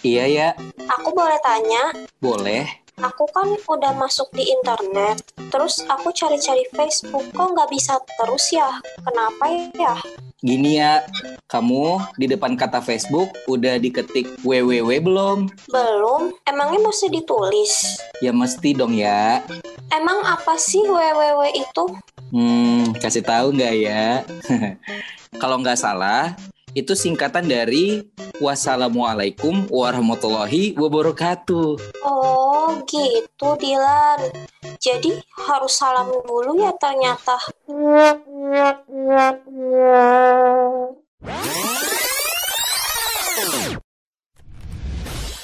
Iya ya, Aku boleh tanya, boleh. aku kan udah masuk di internet, terus aku cari-cari Facebook, kok nggak bisa terus ya? Kenapa ya? Gini ya, kamu di depan kata Facebook udah diketik www belum? Belum? Emangnya mesti ditulis? Ya mesti dong ya. Emang apa sih www itu? Hmm, kasih tahu nggak ya? Kalau nggak salah, itu singkatan dari Wassalamualaikum warahmatullahi wabarakatuh. Oh gitu Dilan. Jadi harus salam dulu ya ternyata.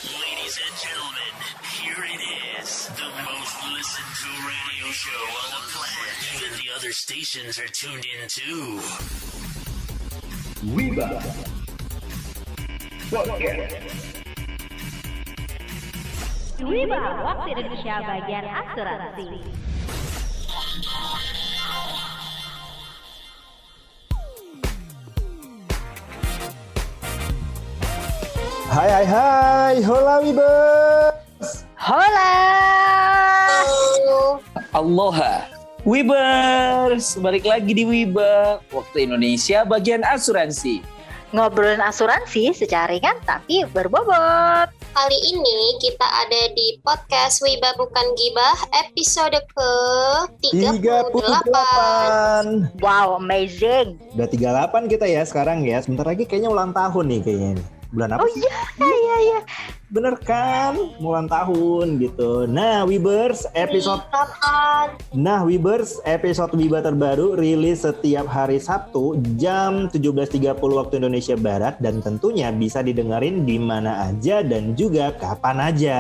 Ladies and gentlemen, here it is, the most listened to radio show on the planet. Even the other stations are tuned in too. Wiba Podcast Wiba, waktu Indonesia bagian asuransi. Hai hai hai Hola Wibers Hola. Aloha. Wibers, balik lagi di Wiba. Waktu Indonesia bagian asuransi. Ngobrolin asuransi secara ringan tapi berbobot. Kali ini kita ada di podcast Wiba Bukan Gibah episode ke 38. 38 Wow, amazing. Udah 38 kita ya sekarang ya Sebentar lagi kayaknya ulang tahun nih kayaknya nih. Bulan apa Oh sih? iya, iya, iya. Bener kan? Ulang tahun gitu Nah Wibers episode Kapan? Nah Wibers episode Wiba terbaru rilis setiap hari Sabtu jam 17.30 waktu Indonesia Barat Dan tentunya bisa didengerin di mana aja dan juga kapan aja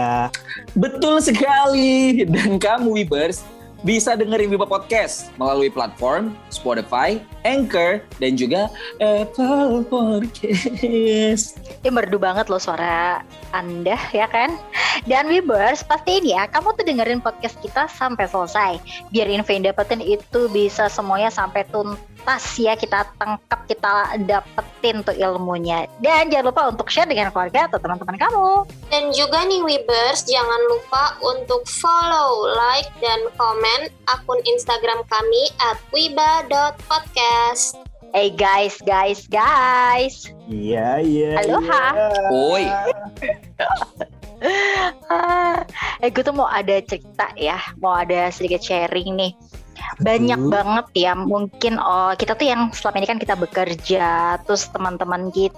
Betul sekali. Dan kamu Wibers bisa dengerin Wiba Podcast melalui platform Spotify, Anchor, dan juga Apple Podcast. Ini merdu banget loh suara Anda ya kan? Dan Wibers, pastiin ya kamu tuh dengerin podcast kita sampai selesai. Biar info yang dapetin itu bisa semuanya sampai tuntas ya kita tangkap, kita dapetin tuh ilmunya. Dan jangan lupa untuk share dengan keluarga atau teman-teman kamu. Dan juga nih Wibers, jangan lupa untuk follow, like, dan komen akun Instagram kami at wiba.podcast. Hey guys, guys, guys. Iya iya Aloha. iya. Oi. Eh gue tuh mau ada cerita ya, mau ada sedikit sharing nih. Banyak Betul. banget ya, mungkin oh kita tuh yang selama ini kan kita bekerja, terus teman-teman kita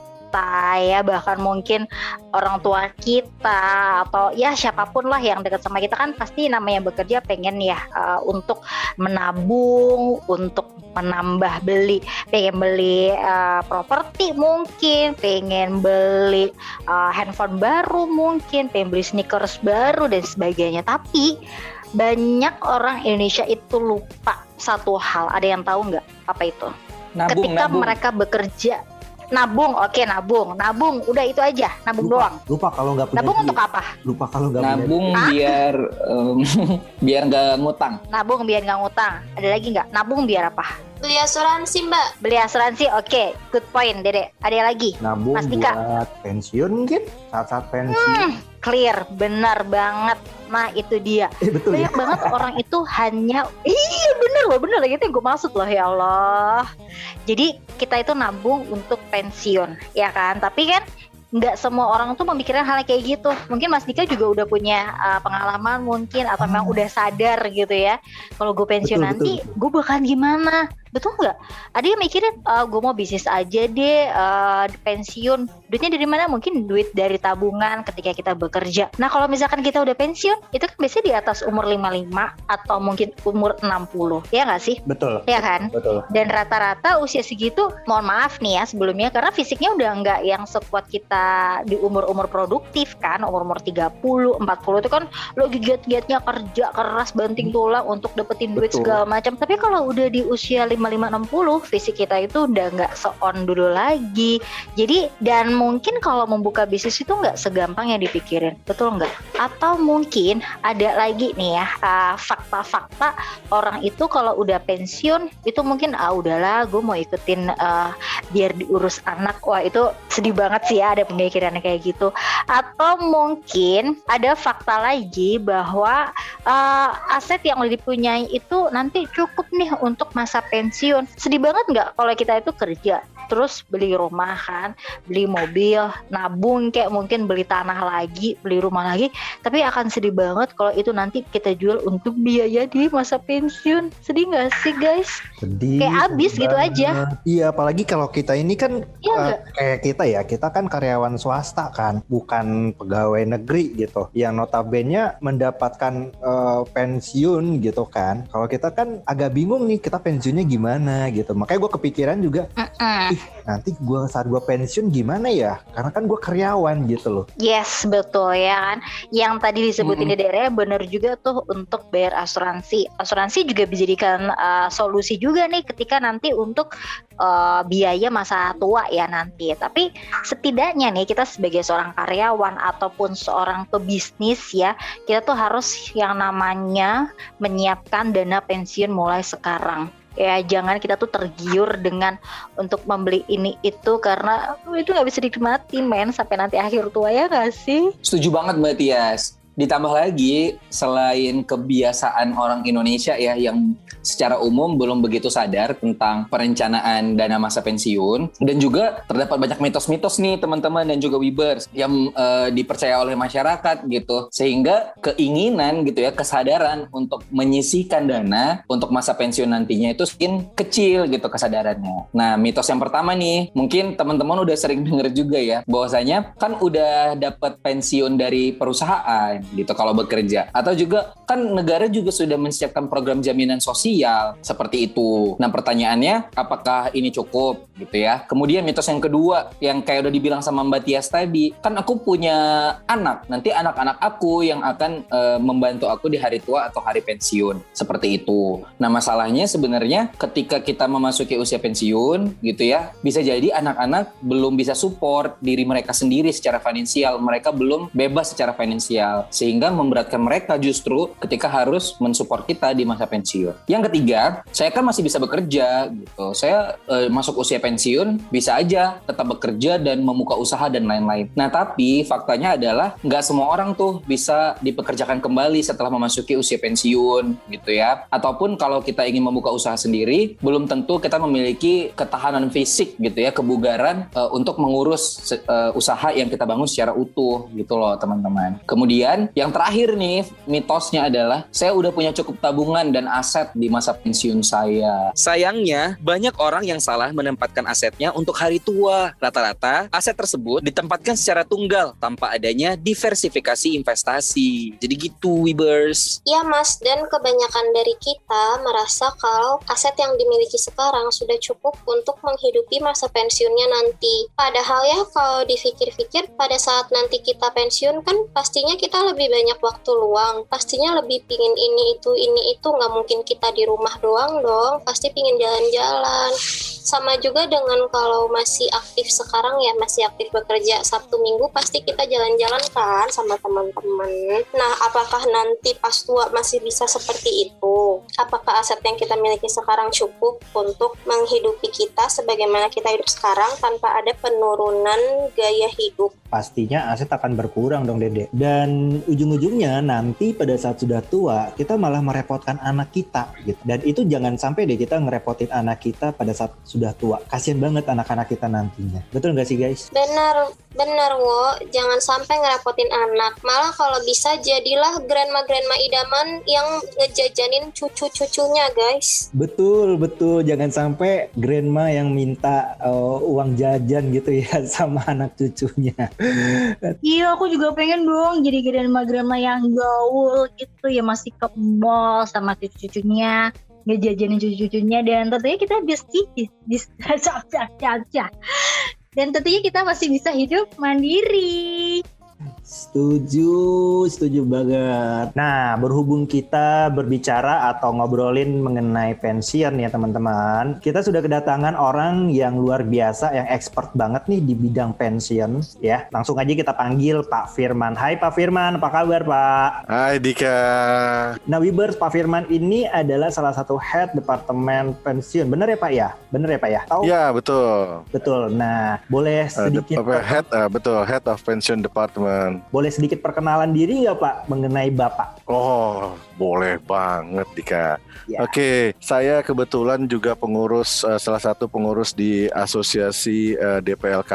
ya bahkan mungkin orang tua kita atau ya siapa pun lah yang dekat sama kita kan pasti namanya bekerja pengen ya eh, untuk menabung, untuk menambah beli, pengen beli eh, properti mungkin, pengen beli uh, handphone baru mungkin, pengen beli sneakers baru dan sebagainya. Tapi banyak orang Indonesia itu lupa satu hal. Ada yang tahu nggak apa itu? Nabung, Ketika nabung. mereka bekerja, nabung, oke nabung, nabung, udah itu aja, nabung lupa, doang. lupa kalau nggak punya Nabung duit. untuk apa? lupa kalau nggak punya Nabung Hah? biar em, biar nggak ngutang. Nabung biar nggak ngutang. Ada lagi nggak? Nabung biar apa? Beli asuransi mbak. Beli asuransi, oke, good point, Dede. Ada lagi? nabung Mas Dika. buat pensiun mungkin saat-saat pensiun Clear, benar banget. Nah itu dia. eh betul ya. banyak banget orang itu hanya iya bener loh bener gitu yang gue maksud loh ya Allah. Jadi kita itu nabung untuk pensiun ya kan? Tapi kan nggak semua orang tuh memikirkan hal kayak gitu. Mungkin Mas Dika juga udah punya uh, pengalaman mungkin atau memang udah sadar gitu ya. Kalau gue pensiun Betul, nanti gue bakalan gimana betul nggak? Ada yang mikirin gue mau bisnis aja deh uh, pensiun. Duitnya dari mana? Mungkin duit dari tabungan ketika kita bekerja. Nah kalau misalkan kita udah pensiun itu kan biasanya di atas umur 55 atau mungkin umur 60 ya nggak sih? Betul. Ya kan? Betul. Dan rata-rata usia segitu mohon maaf nih ya sebelumnya karena fisiknya udah nggak yang sekuat kita di umur-umur produktif kan umur-umur 30 40 itu kan lo giat-giatnya kerja keras banting tulang untuk dapetin duit Betul. segala macam. Tapi kalau udah di usia 5560 fisik kita itu udah nggak se-on dulu lagi. Jadi dan mungkin kalau membuka bisnis itu nggak segampang yang dipikirin, betul nggak? Atau mungkin ada lagi nih ya uh, fakta-fakta orang itu kalau udah pensiun itu mungkin ah udahlah gue mau ikutin uh, biar diurus anak. Wah itu sedih banget sih ya ada pemikirannya kayak gitu. Atau mungkin ada fakta lagi bahwa uh, aset yang udah dipunyai itu nanti cukup nih untuk masa pensiun. Sedih banget nggak kalau kita itu kerja terus beli rumah kan, beli mobil, nabung kayak mungkin beli tanah lagi, beli rumah lagi, tapi akan sedih banget kalau itu nanti kita jual untuk biaya di masa pensiun. Sedih nggak sih guys? Sedih. Kayak habis gitu banget. aja. Iya, apalagi kalau kita ini kan Iya nggak? kayak kita ya, kita kan karyawan swasta kan, bukan pegawai negeri gitu. Yang notabene mendapatkan eh, pensiun gitu kan. Kalau kita kan agak bingung nih, kita pensiunnya gimana gitu. Makanya gue kepikiran juga, Mm-mm. nanti gue saat gue pensiun gimana ya? Karena kan gue karyawan gitu loh. Yes, betul ya kan. Yang tadi disebutin Mm-mm. di daerah benar juga tuh untuk bayar asuransi. Asuransi juga dijadikan uh, solusi juga nih ketika nanti untuk uh, biaya masa tua ya nanti. Tapi setidaknya nih kita sebagai seorang karyawan ataupun seorang pebisnis ya, kita tuh harus yang namanya menyiapkan dana pensiun mulai sekarang. Ya jangan kita tuh tergiur dengan untuk membeli ini itu karena itu nggak bisa dinikmati men sampai nanti akhir tua ya nggak sih? Setuju banget Mbak Tias. Ditambah lagi selain kebiasaan orang Indonesia ya yang secara umum belum begitu sadar tentang perencanaan dana masa pensiun dan juga terdapat banyak mitos-mitos nih teman-teman dan juga Webers yang eh, dipercaya oleh masyarakat gitu sehingga keinginan gitu ya kesadaran untuk menyisihkan dana untuk masa pensiun nantinya itu semakin kecil gitu kesadarannya. Nah mitos yang pertama nih mungkin teman-teman udah sering denger juga ya bahwasanya kan udah dapat pensiun dari perusahaan gitu kalau bekerja atau juga kan negara juga sudah menyiapkan program jaminan sosial seperti itu. Nah pertanyaannya apakah ini cukup gitu ya? Kemudian mitos yang kedua yang kayak udah dibilang sama Mbak Tias tadi, kan aku punya anak, nanti anak-anak aku yang akan eh, membantu aku di hari tua atau hari pensiun seperti itu. Nah masalahnya sebenarnya ketika kita memasuki usia pensiun gitu ya, bisa jadi anak-anak belum bisa support diri mereka sendiri secara finansial, mereka belum bebas secara finansial sehingga memberatkan mereka justru ketika harus mensupport kita di masa pensiun. Yang ketiga, saya kan masih bisa bekerja gitu. Saya eh, masuk usia pensiun bisa aja tetap bekerja dan membuka usaha dan lain-lain. Nah tapi faktanya adalah nggak semua orang tuh bisa dipekerjakan kembali setelah memasuki usia pensiun gitu ya. Ataupun kalau kita ingin membuka usaha sendiri, belum tentu kita memiliki ketahanan fisik gitu ya, kebugaran eh, untuk mengurus eh, usaha yang kita bangun secara utuh gitu loh teman-teman. Kemudian yang terakhir nih mitosnya adalah saya udah punya cukup tabungan dan aset di masa pensiun saya. Sayangnya banyak orang yang salah menempatkan asetnya untuk hari tua. Rata-rata aset tersebut ditempatkan secara tunggal tanpa adanya diversifikasi investasi. Jadi gitu Webers. Ya mas, dan kebanyakan dari kita merasa kalau aset yang dimiliki sekarang sudah cukup untuk menghidupi masa pensiunnya nanti. Padahal ya kalau dipikir-pikir pada saat nanti kita pensiun kan pastinya kita lebih banyak waktu luang. Pastinya lebih pingin ini itu ini itu nggak mungkin kita di rumah doang dong. Pasti pingin jalan-jalan. Sama juga dengan kalau masih aktif sekarang ya masih aktif bekerja Sabtu Minggu pasti kita jalan-jalan kan sama teman-teman. Nah, apakah nanti pas tua masih bisa seperti itu? Apakah aset yang kita miliki sekarang cukup untuk menghidupi kita sebagaimana kita hidup sekarang tanpa ada penurunan gaya hidup? pastinya aset akan berkurang dong Dede. Dan ujung-ujungnya nanti pada saat sudah tua kita malah merepotkan anak kita gitu. Dan itu jangan sampai deh kita ngerepotin anak kita pada saat sudah tua. Kasian banget anak-anak kita nantinya. Betul nggak sih guys? Benar, benar wo. Jangan sampai ngerepotin anak. Malah kalau bisa jadilah grandma-grandma idaman yang ngejajanin cucu-cucunya guys. Betul, betul. Jangan sampai grandma yang minta uh, uang jajan gitu ya sama anak cucunya. Iya, aku juga pengen dong jadi grandma-grandma yang gaul gitu ya masih ke mall sama cucu-cucunya ngejajanin cucu-cucunya dan tentunya kita bisa bis, dan tentunya kita masih bisa hidup mandiri. Setuju, setuju banget. Nah, berhubung kita berbicara atau ngobrolin mengenai pensiun ya teman-teman, kita sudah kedatangan orang yang luar biasa, yang expert banget nih di bidang pensiun ya. Langsung aja kita panggil Pak Firman. Hai Pak Firman, apa kabar Pak? Hai Dika. Nah, Wibers, Pak Firman ini adalah salah satu head departemen pensiun. Bener ya Pak ya? Bener ya Pak ya? Tahu? Ya betul. Betul. Nah, boleh Eh, sedikit apa, head eh, betul head of pension department. Boleh sedikit perkenalan diri nggak Pak mengenai Bapak? Oh boleh banget Dika. Ya. Oke, saya kebetulan juga pengurus eh, salah satu pengurus di asosiasi eh, DPLK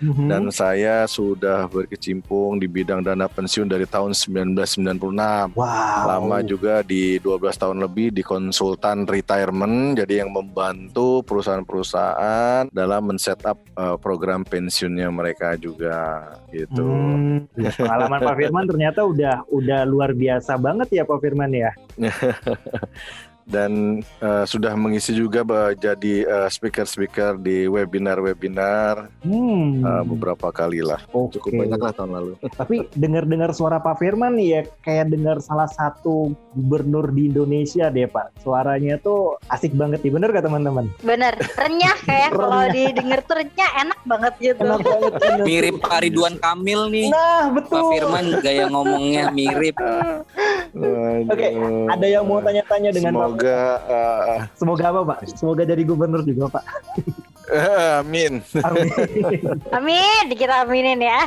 Mhm. dan saya sudah berkecimpung di bidang dana pensiun dari tahun 1996. wow. Lama juga di 12 tahun lebih di konsultan retirement jadi yang membantu perusahaan-perusahaan dalam men-setup eh, program pensiunnya mereka juga gitu. Hmm, pengalaman Pak Firman ternyata udah udah luar biasa banget ya Pak Firman ya. Dan eh, sudah mengisi juga jadi eh, speaker-speaker di webinar-webinar Hmm. eh, beberapa kali lah. Oke. Cukup banyak lah tahun lalu. Tapi dengar-dengar suara Pak Firman nih ya kayak dengar salah satu gubernur di Indonesia deh Pak. Suaranya tuh asik banget nih, bener gak teman-teman? Bener, renyah kayak kalau didengar tuh renyah enak banget gitu. Enak banget. bener. Mirip Pak Ridwan Kamil nih. Nah Pak betul. Firman gaya ngomongnya mirip. Oke, Ada yang mau tanya-tanya dengan Pak? Semoga eh, Semoga apa Pak? Semoga jadi gubernur juga Pak. eh, amin. Amin. Amin, kita aminin ya.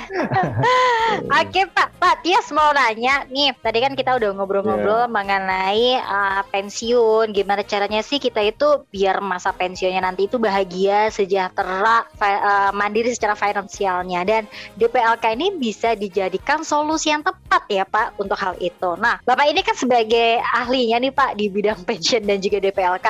Oke Pak, Pak Tias mau nanya nih. Tadi kan kita udah ngobrol-ngobrol mengenai uh, pensiun. Gimana caranya sih kita itu biar masa pensiunnya nanti itu bahagia, sejahtera, uh, mandiri secara finansialnya. Dan DPLK ini bisa dijadikan solusi yang tepat ya Pak untuk hal itu. Nah, Bapak ini kan sebagai ahlinya nih Pak di bidang pensiun dan juga DPLK.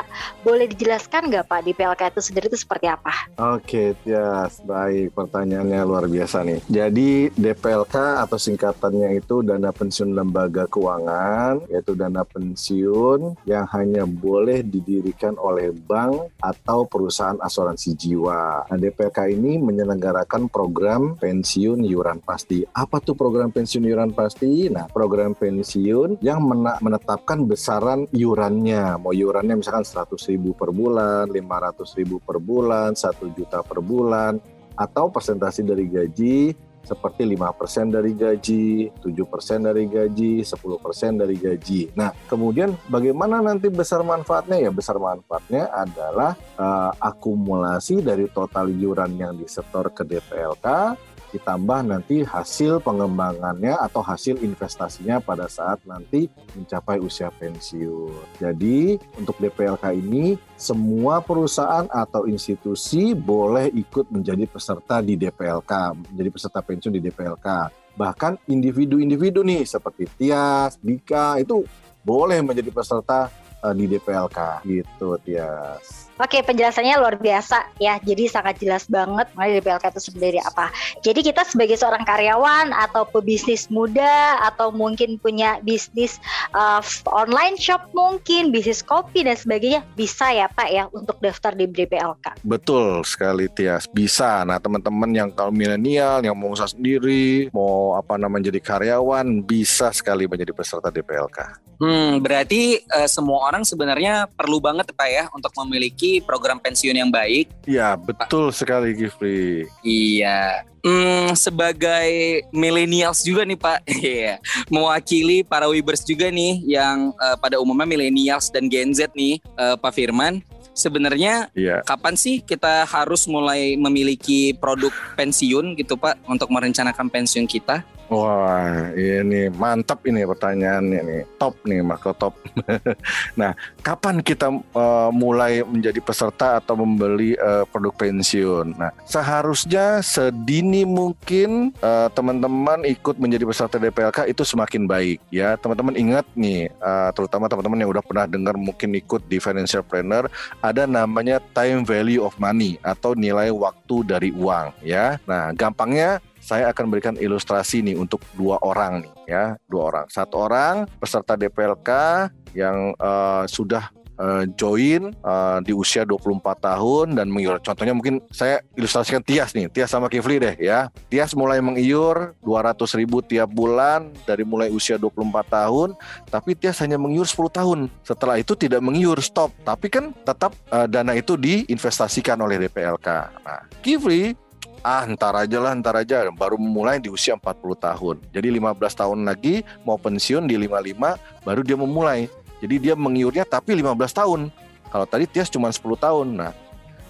Boleh dijelaskan nggak Pak DPLK itu sendiri itu seperti apa? Oke, Tias. Baik, pertanyaannya luar biasa nih. Jadi DPLK atau singkatannya itu Dana Pensiun Lembaga Keuangan, yaitu dana pensiun yang hanya boleh didirikan oleh bank atau perusahaan asuransi jiwa. Nah, DPLK ini menyelenggarakan program pensiun iuran pasti. Apa tuh program pensiun iuran pasti? Nah, program pensiun yang menetapkan besaran iurannya. Mau iurannya misalkan 100.000 ribu per bulan, 500.000 ribu per bulan, 1 juta per bulan, atau persentase dari gaji seperti 5% dari gaji, 7% dari gaji, 10% dari gaji. Nah, kemudian bagaimana nanti besar manfaatnya? Ya, besar manfaatnya adalah eh, akumulasi dari total iuran yang disetor ke DPLK ditambah nanti hasil pengembangannya atau hasil investasinya pada saat nanti mencapai usia pensiun. Jadi untuk DPLK ini semua perusahaan atau institusi boleh ikut menjadi peserta di DPLK, menjadi peserta pensiun di DPLK. Bahkan individu-individu nih seperti Tias, Dika itu boleh menjadi peserta eh, di DPLK gitu Tias. Oke, penjelasannya luar biasa ya. Jadi sangat jelas banget mengenai DPLK itu sendiri apa. Jadi kita sebagai seorang karyawan atau pebisnis muda atau mungkin punya bisnis uh, online shop mungkin, bisnis kopi dan sebagainya bisa ya Pak ya untuk daftar di DPLK. Betul sekali Tias, bisa. Nah teman-teman yang kalau milenial, yang mau usaha sendiri, mau apa namanya jadi karyawan, bisa sekali menjadi peserta DPLK. Hmm, berarti eh, semua orang sebenarnya perlu banget Pak ya untuk memiliki program pensiun yang baik. Ya betul sekali Gifri. Iya. Hmm, sebagai millennials juga nih Pak, Iya. mewakili para Wibers juga nih yang eh, pada umumnya millennials dan Gen Z nih, eh, Pak Firman. Sebenarnya Iya. kapan sih kita harus mulai memiliki produk pensiun gitu Pak untuk merencanakan pensiun kita? Wah, ini mantap ini pertanyaannya nih. Top nih, Marco top. nah, kapan kita eh, mulai menjadi peserta atau membeli eh, produk pensiun? Nah, seharusnya sedini mungkin eh, teman-teman ikut menjadi peserta DPLK itu semakin baik ya. Teman-teman ingat nih, eh, terutama teman-teman yang udah pernah dengar mungkin ikut di Financial Planner, ada namanya time value of money atau nilai waktu dari uang ya. Nah, gampangnya saya akan berikan ilustrasi nih untuk dua orang nih ya, dua orang. Satu orang peserta DPLK yang eh, sudah eh, join eh, di usia 24 tahun dan mengiur. Contohnya mungkin saya ilustrasikan Tias nih, Tias sama Kifli deh ya. Tias mulai mengiur 200 ribu tiap bulan dari mulai usia 24 tahun, tapi Tias hanya mengiur 10 tahun. Setelah itu tidak mengiur, stop. Tapi kan tetap eh, dana itu diinvestasikan oleh DPLK. Nah, Kifli ah ntar aja lah ntar aja. Baru memulai di usia 40 tahun. Jadi 15 tahun lagi mau pensiun di 55 baru dia memulai. Jadi dia mengiurnya tapi 15 tahun. Kalau tadi Tias cuma 10 tahun. Nah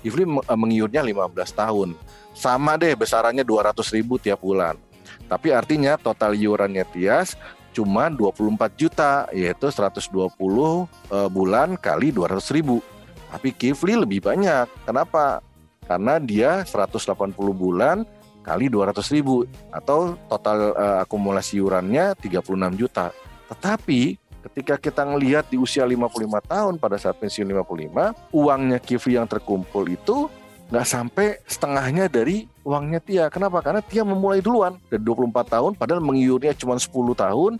Ifli me- eh, mengiurnya 15 tahun. Sama deh besarannya 200 ribu tiap bulan. Tapi artinya total iurannya Tias cuma 24 juta yaitu 120 eh, bulan kali 200 ribu. Tapi Kifli lebih banyak. Kenapa karena dia 180 bulan kali 200 ribu atau total eh, akumulasi iurannya 36 juta. Tetapi ketika kita ngelihat di usia 55 tahun pada saat pensiun 55, uangnya Kifli yang terkumpul itu nggak sampai setengahnya dari uangnya Tia. Kenapa? Karena Tia memulai duluan dari 24 tahun padahal mengiurnya cuma 10 tahun,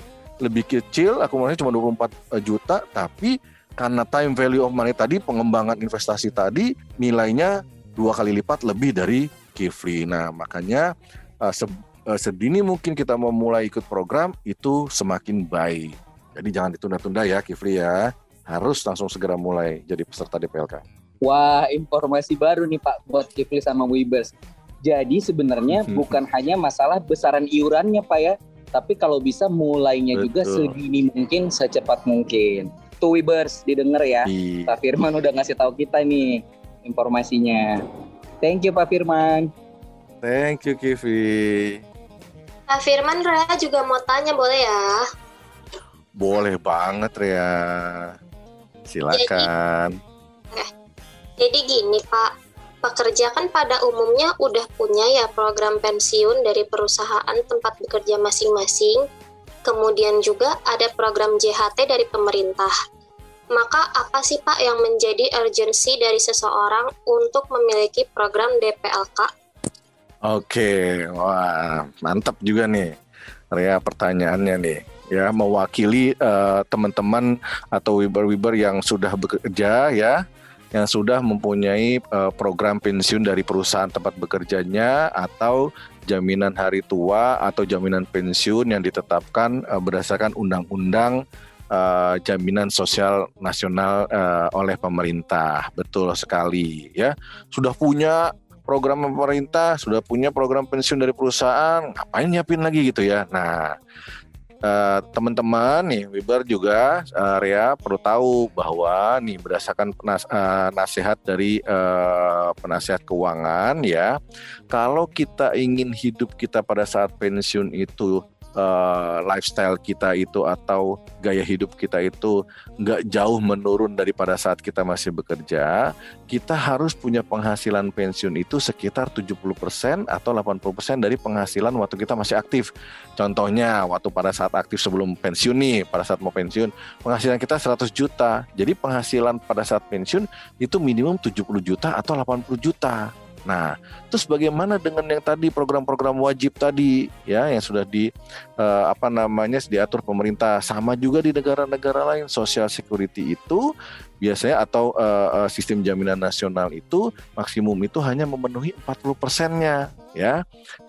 lebih kecil akumulasinya cuma 24 juta, tapi karena time value of money tadi, pengembangan investasi tadi, nilainya dua kali lipat lebih dari Kifli. Nah, makanya uh, se- uh, sedini mungkin kita mau mulai ikut program itu semakin baik. Jadi jangan ditunda-tunda ya Kifli ya. Harus langsung segera mulai jadi peserta DPLK. Wah, informasi baru nih Pak buat Kifli sama Wibers. Jadi sebenarnya Mhm. bukan hanya masalah besaran iurannya Pak ya, tapi kalau bisa mulainya juga Betul. sedini mungkin, secepat mungkin. Tuh Wibers, didengar ya. Di Pak Firman udah ngasih tahu kita nih informasinya. Thank you Pak Firman. Thank you Kifli. Pak Firman, Ra juga mau tanya boleh ya? Boleh banget ya. Silakan. Jadi gini Pak, pekerja kan pada umumnya udah punya ya program pensiun dari perusahaan tempat bekerja masing-masing. Kemudian juga ada program JHT dari pemerintah. Maka apa sih Pak yang menjadi urgensi dari seseorang untuk memiliki program DPLK? Oke, wah mantap juga nih Rea pertanyaannya nih ya mewakili eh, teman-teman atau wiber-wiber yang sudah bekerja ya yang sudah mempunyai eh, program pensiun dari perusahaan tempat bekerjanya atau jaminan hari tua atau jaminan pensiun yang ditetapkan eh, berdasarkan undang-undang eh, jaminan sosial nasional eh, oleh pemerintah betul sekali ya sudah punya program pemerintah, sudah punya program pensiun dari perusahaan, ngapain nyiapin lagi gitu ya. Nah, eh, teman-teman nih, Wiber juga, eh, Rea perlu tahu bahwa nih berdasarkan penas- eh, nasihat dari eh, penasihat keuangan ya, kalau kita ingin hidup kita pada saat pensiun itu eh, lifestyle kita itu atau gaya hidup kita itu nggak jauh menurun daripada saat kita masih bekerja, kita harus punya penghasilan pensiun itu sekitar 70% atau 80% dari penghasilan waktu kita masih aktif. Contohnya waktu pada saat aktif sebelum pensiun nih, pada saat mau pensiun, penghasilan kita 100 juta. Jadi penghasilan pada saat pensiun itu minimum 70 juta atau 80 juta. Nah, terus bagaimana dengan yang tadi program-program wajib tadi ya yang sudah di eh, apa namanya diatur pemerintah sama juga di negara-negara lain social security itu biasanya atau eh, sistem jaminan nasional itu maksimum itu hanya memenuhi 40 persennya ya.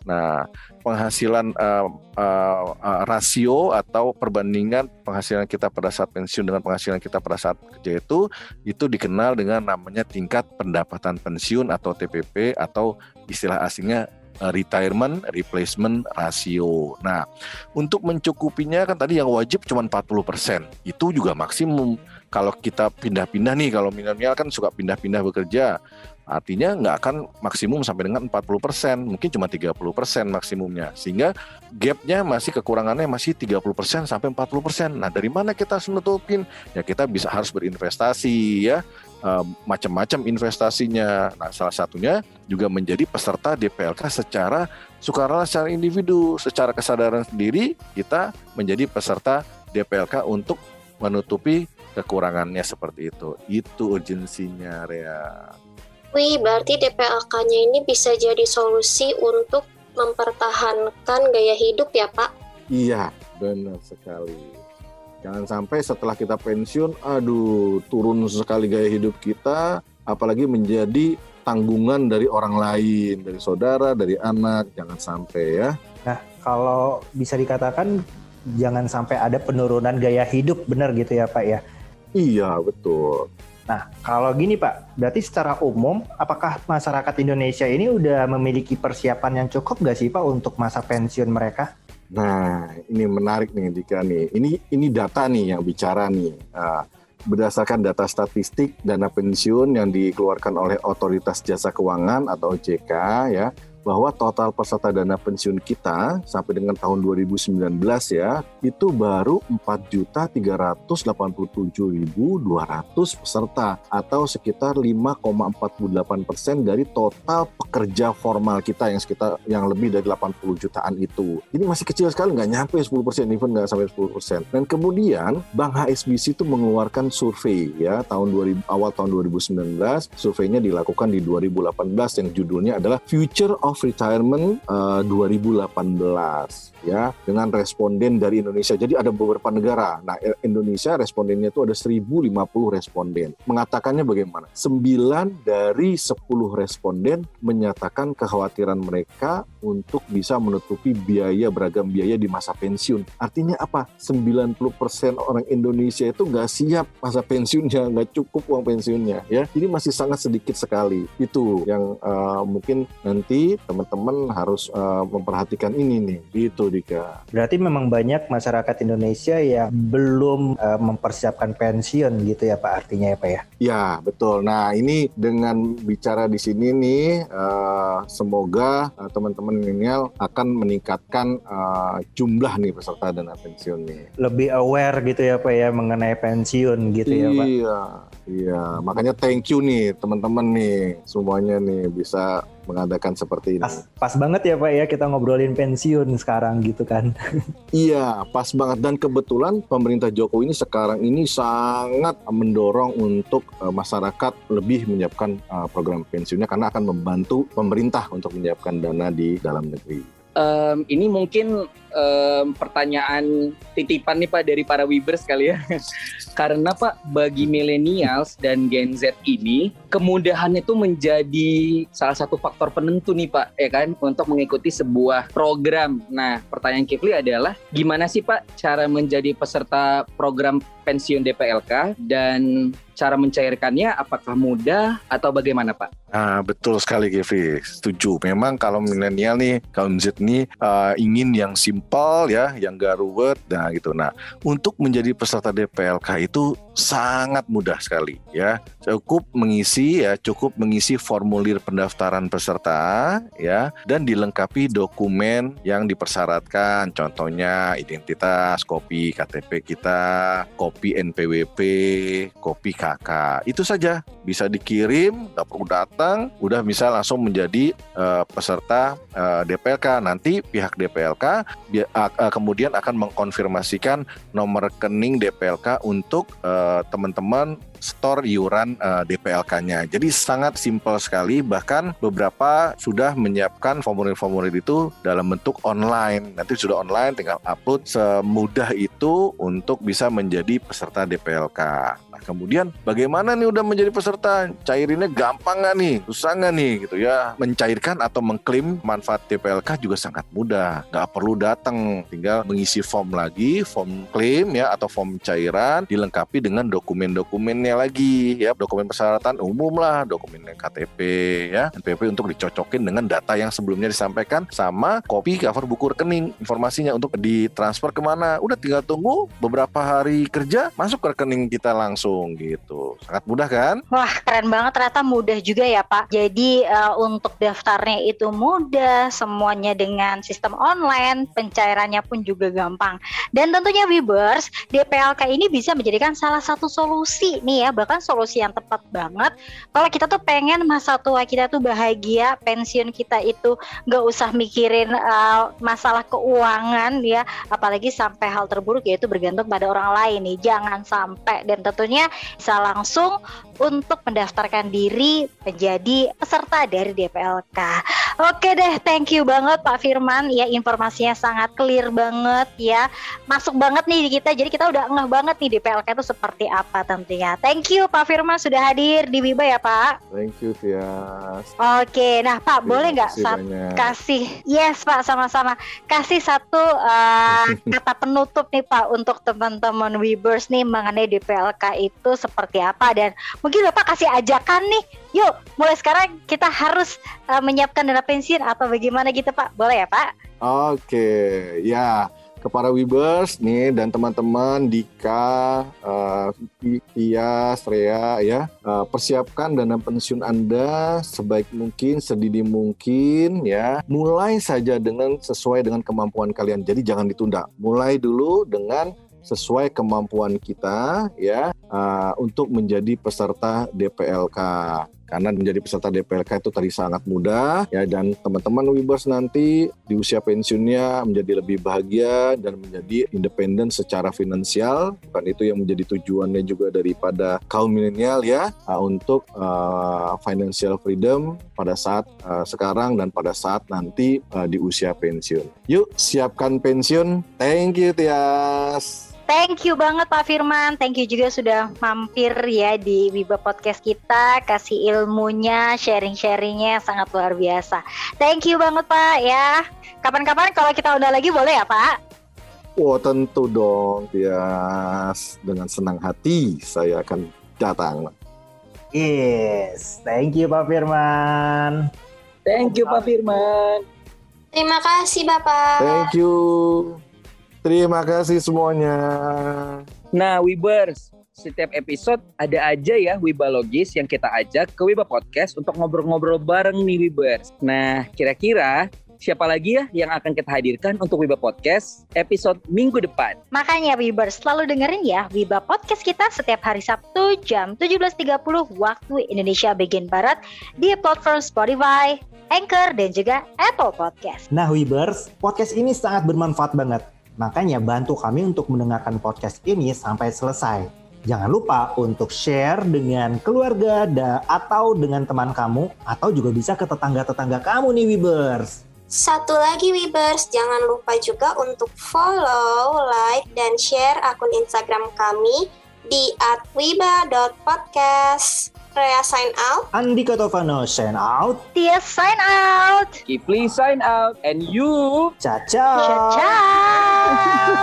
Nah penghasilan eh, eh, eh, rasio atau perbandingan penghasilan kita pada saat pensiun dengan penghasilan kita pada saat kerja itu itu dikenal dengan namanya tingkat pendapatan pensiun atau TPP atau istilah asingnya eh, retirement replacement ratio. Nah, untuk mencukupinya kan tadi yang wajib cuma 40%. Itu juga maksimum. Kalau kita pindah-pindah nih, kalau milenial kan suka pindah-pindah bekerja. Artinya nggak akan maksimum sampai dengan 40%, mungkin cuma 30% maksimumnya. Sehingga gapnya masih kekurangannya masih 30% sampai 40%. Nah, dari mana kita harus nutupin? Ya kita bisa harus berinvestasi ya, eh, macam-macam investasinya. Nah, salah satunya juga menjadi peserta DPLK secara sukarela secara individu, secara kesadaran sendiri kita menjadi peserta DPLK untuk menutupi kekurangannya seperti itu. Itu urgensinya, Rea. Wih, berarti DPLK-nya ini bisa jadi solusi untuk mempertahankan gaya hidup ya Pak? Iya, benar sekali. Jangan sampai setelah kita pensiun, aduh turun sekali gaya hidup kita, apalagi menjadi tanggungan dari orang lain, dari saudara, dari anak, jangan sampai ya. Nah, kalau bisa dikatakan jangan sampai ada penurunan gaya hidup, benar gitu ya Pak ya? Iya, betul. Nah, kalau gini Pak, berarti secara umum, apakah masyarakat Indonesia ini udah memiliki persiapan yang cukup nggak sih Pak untuk masa pensiun mereka? Nah, ini menarik nih Dika nih. Ini ini data nih yang bicara nih. Nah, berdasarkan data statistik dana pensiun yang dikeluarkan oleh Otoritas Jasa Keuangan atau OJK ya, bahwa total peserta dana pensiun kita sampai dengan tahun 2019 ya itu baru 4.387.200 peserta atau sekitar 5,48 persen dari total pekerja formal kita yang sekitar yang lebih dari 80 jutaan itu. Ini masih kecil sekali nggak nyampe 10 persen, even nggak sampai 10 persen. Dan kemudian Bank HSBC itu mengeluarkan survei ya tahun 2000 awal tahun 2019 surveinya dilakukan di 2018 yang judulnya adalah Future of Retirement uh, 2018 ya dengan responden dari Indonesia. Jadi ada beberapa negara. Nah, Indonesia respondennya itu ada 1050 responden. Mengatakannya bagaimana? 9 dari 10 responden menyatakan kekhawatiran mereka untuk bisa menutupi biaya beragam biaya di masa pensiun. Artinya apa? 90% orang Indonesia itu nggak siap masa pensiunnya, nggak cukup uang pensiunnya ya. Jadi masih sangat sedikit sekali. Itu yang uh, mungkin nanti teman-teman harus uh, memperhatikan ini nih. Dika. Berarti memang banyak masyarakat Indonesia yang belum uh, mempersiapkan pensiun gitu ya Pak artinya ya Pak ya? Ya betul. Nah ini dengan bicara di sini nih uh, semoga uh, teman-teman milenial akan meningkatkan uh, jumlah nih peserta dana pensiun nih. Lebih aware gitu ya Pak ya mengenai pensiun gitu iya, ya Pak? Iya, iya. Makanya thank you nih teman-teman nih semuanya nih bisa mengadakan seperti ini. Pas, pas banget ya Pak ya kita ngobrolin pensiun sekarang gitu kan. iya, pas banget dan kebetulan pemerintah Jokowi ini sekarang ini sangat mendorong untuk uh, masyarakat lebih menyiapkan uh, program pensiunnya karena akan membantu pemerintah untuk menyiapkan dana di dalam negeri. Um, ini mungkin um, pertanyaan titipan nih Pak dari para Webers kali ya. Karena Pak bagi millennials dan Gen Z ini kemudahan itu menjadi salah satu faktor penentu nih Pak ya kan untuk mengikuti sebuah program. Nah, pertanyaan Kifli adalah gimana sih Pak cara menjadi peserta program pensiun DPLK dan cara mencairkannya apakah mudah atau bagaimana Pak? Ah betul sekali Gevi, setuju. Memang kalau milenial nih, kaum Z nih uh, ingin yang simple ya, yang gak ruwet, nah gitu. Nah untuk menjadi peserta DPLK itu sangat mudah sekali ya. Cukup mengisi ya, cukup mengisi formulir pendaftaran peserta ya, dan dilengkapi dokumen yang dipersyaratkan. Contohnya identitas, kopi KTP kita, kopi NPWP, kopi KK. Itu saja bisa dikirim, nggak perlu datang, udah bisa langsung menjadi uh, peserta uh, DPLK. Nanti pihak DPLK kemudian akan mengkonfirmasikan nomor rekening DPLK untuk uh, teman-teman store iuran uh, DPLK-nya. Jadi sangat simpel sekali bahkan beberapa sudah menyiapkan formulir-formulir itu dalam bentuk online. Nanti sudah online tinggal upload semudah itu untuk bisa menjadi peserta DPLK. Nah, kemudian bagaimana nih udah menjadi peserta? Cairinnya gampang nggak nih? Susah nggak nih gitu ya? Mencairkan atau mengklaim manfaat DPLK juga sangat mudah. Nggak perlu datang, tinggal mengisi form lagi, form klaim ya atau form cairan dilengkapi dengan dokumen-dokumennya lagi ya, dokumen persyaratan umum lah, dokumen KTP ya, NPWP untuk dicocokin dengan data yang sebelumnya disampaikan sama kopi cover buku rekening informasinya untuk ditransfer ke mana. Udah tinggal tunggu beberapa hari kerja masuk ke rekening kita langsung gitu. Sangat mudah kan? Wah, keren banget ternyata mudah juga ya, Pak. Jadi uh, untuk daftarnya itu mudah, semuanya dengan sistem online, pencairannya pun juga gampang. Dan tentunya Webers, DPLK ini bisa menjadikan salah satu solusi nih ya, bahkan solusi yang tepat banget. Kalau kita tuh pengen masa tua kita tuh bahagia, pensiun kita itu nggak usah mikirin uh, masalah keuangan ya, apalagi sampai hal terburuk yaitu bergantung pada orang lain nih. Jangan sampai dan tentunya bisa langsung untuk mendaftarkan diri menjadi peserta dari DPLK. Oke deh, thank you banget Pak Firman. Ya informasinya sangat clear banget ya. Masuk banget nih di kita. Jadi kita udah ngeh banget nih di PLK itu seperti apa tentunya. Thank you Pak Firman sudah hadir di Wiba ya Pak. Thank you, Tias. Oke, nah Pak Terima boleh nggak kasih yes Pak sama-sama kasih satu uh, kata penutup nih Pak untuk teman-teman Webers nih mengenai DPLK itu seperti apa dan mungkin Bapak kasih ajakan nih yuk mulai sekarang kita harus uh, menyiapkan dana pensiun atau bagaimana gitu Pak boleh ya Pak Oke, ya kepada Webers nih dan teman-teman Dika, uh, Rea ya, uh, persiapkan dana pensiun Anda sebaik mungkin, sedini mungkin ya. Mulai saja dengan sesuai dengan kemampuan kalian. Jadi jangan ditunda. Mulai dulu dengan sesuai kemampuan kita ya uh, untuk menjadi peserta DPLK karena menjadi peserta DPLK itu tadi sangat mudah ya dan teman-teman Wibers nanti di usia pensiunnya menjadi lebih bahagia dan menjadi independen secara finansial bukan itu yang menjadi tujuannya juga daripada kaum milenial ya uh, untuk uh, financial freedom pada saat uh, sekarang dan pada saat nanti uh, di usia pensiun. Yuk siapkan pensiun. Thank you Tias. Thank you banget Pak Firman, thank you juga sudah mampir ya di Wiba Podcast kita, kasih ilmunya, sharing-sharingnya sangat luar biasa. Thank you banget Pak ya. Kapan-kapan kalau kita undang lagi boleh ya Pak? Wah tentu dong Tias. Dengan senang hati saya akan datang. Yes, thank you Pak Firman. Thank you Pak Firman. Terima kasih Bapak. Thank you. Terima kasih semuanya. Nah, Wibers, setiap episode ada aja ya Wibalogis yang kita ajak ke Wiba Podcast untuk ngobrol-ngobrol bareng nih Wibers. Nah, kira-kira siapa lagi ya yang akan kita hadirkan untuk Wiba Podcast episode minggu depan? Makanya Wibers selalu dengerin ya Wiba Podcast kita setiap hari Sabtu jam 17.30 waktu Indonesia bagian Barat di platform Spotify, Anchor, dan juga Apple Podcast. Nah Webers, podcast ini sangat bermanfaat banget. Makanya bantu kami untuk mendengarkan podcast ini sampai selesai. Jangan lupa untuk share dengan keluarga da- atau dengan teman kamu atau juga bisa ke tetangga-tetangga kamu nih Webers. Satu lagi Webers, jangan lupa juga untuk follow, like, dan share akun Instagram kami di @wiba.podcast. Rea sign out. Andika Tovano sign out. Tia sign out. Kifli sign out and you Ciao. Ciao.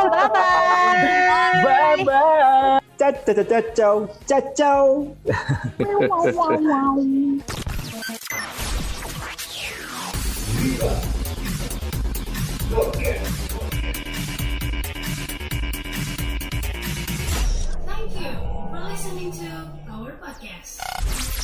Bye-bye. bye bye. Ciao, ciao, ciao, ciao, ciao. Thank you for listening to our podcast.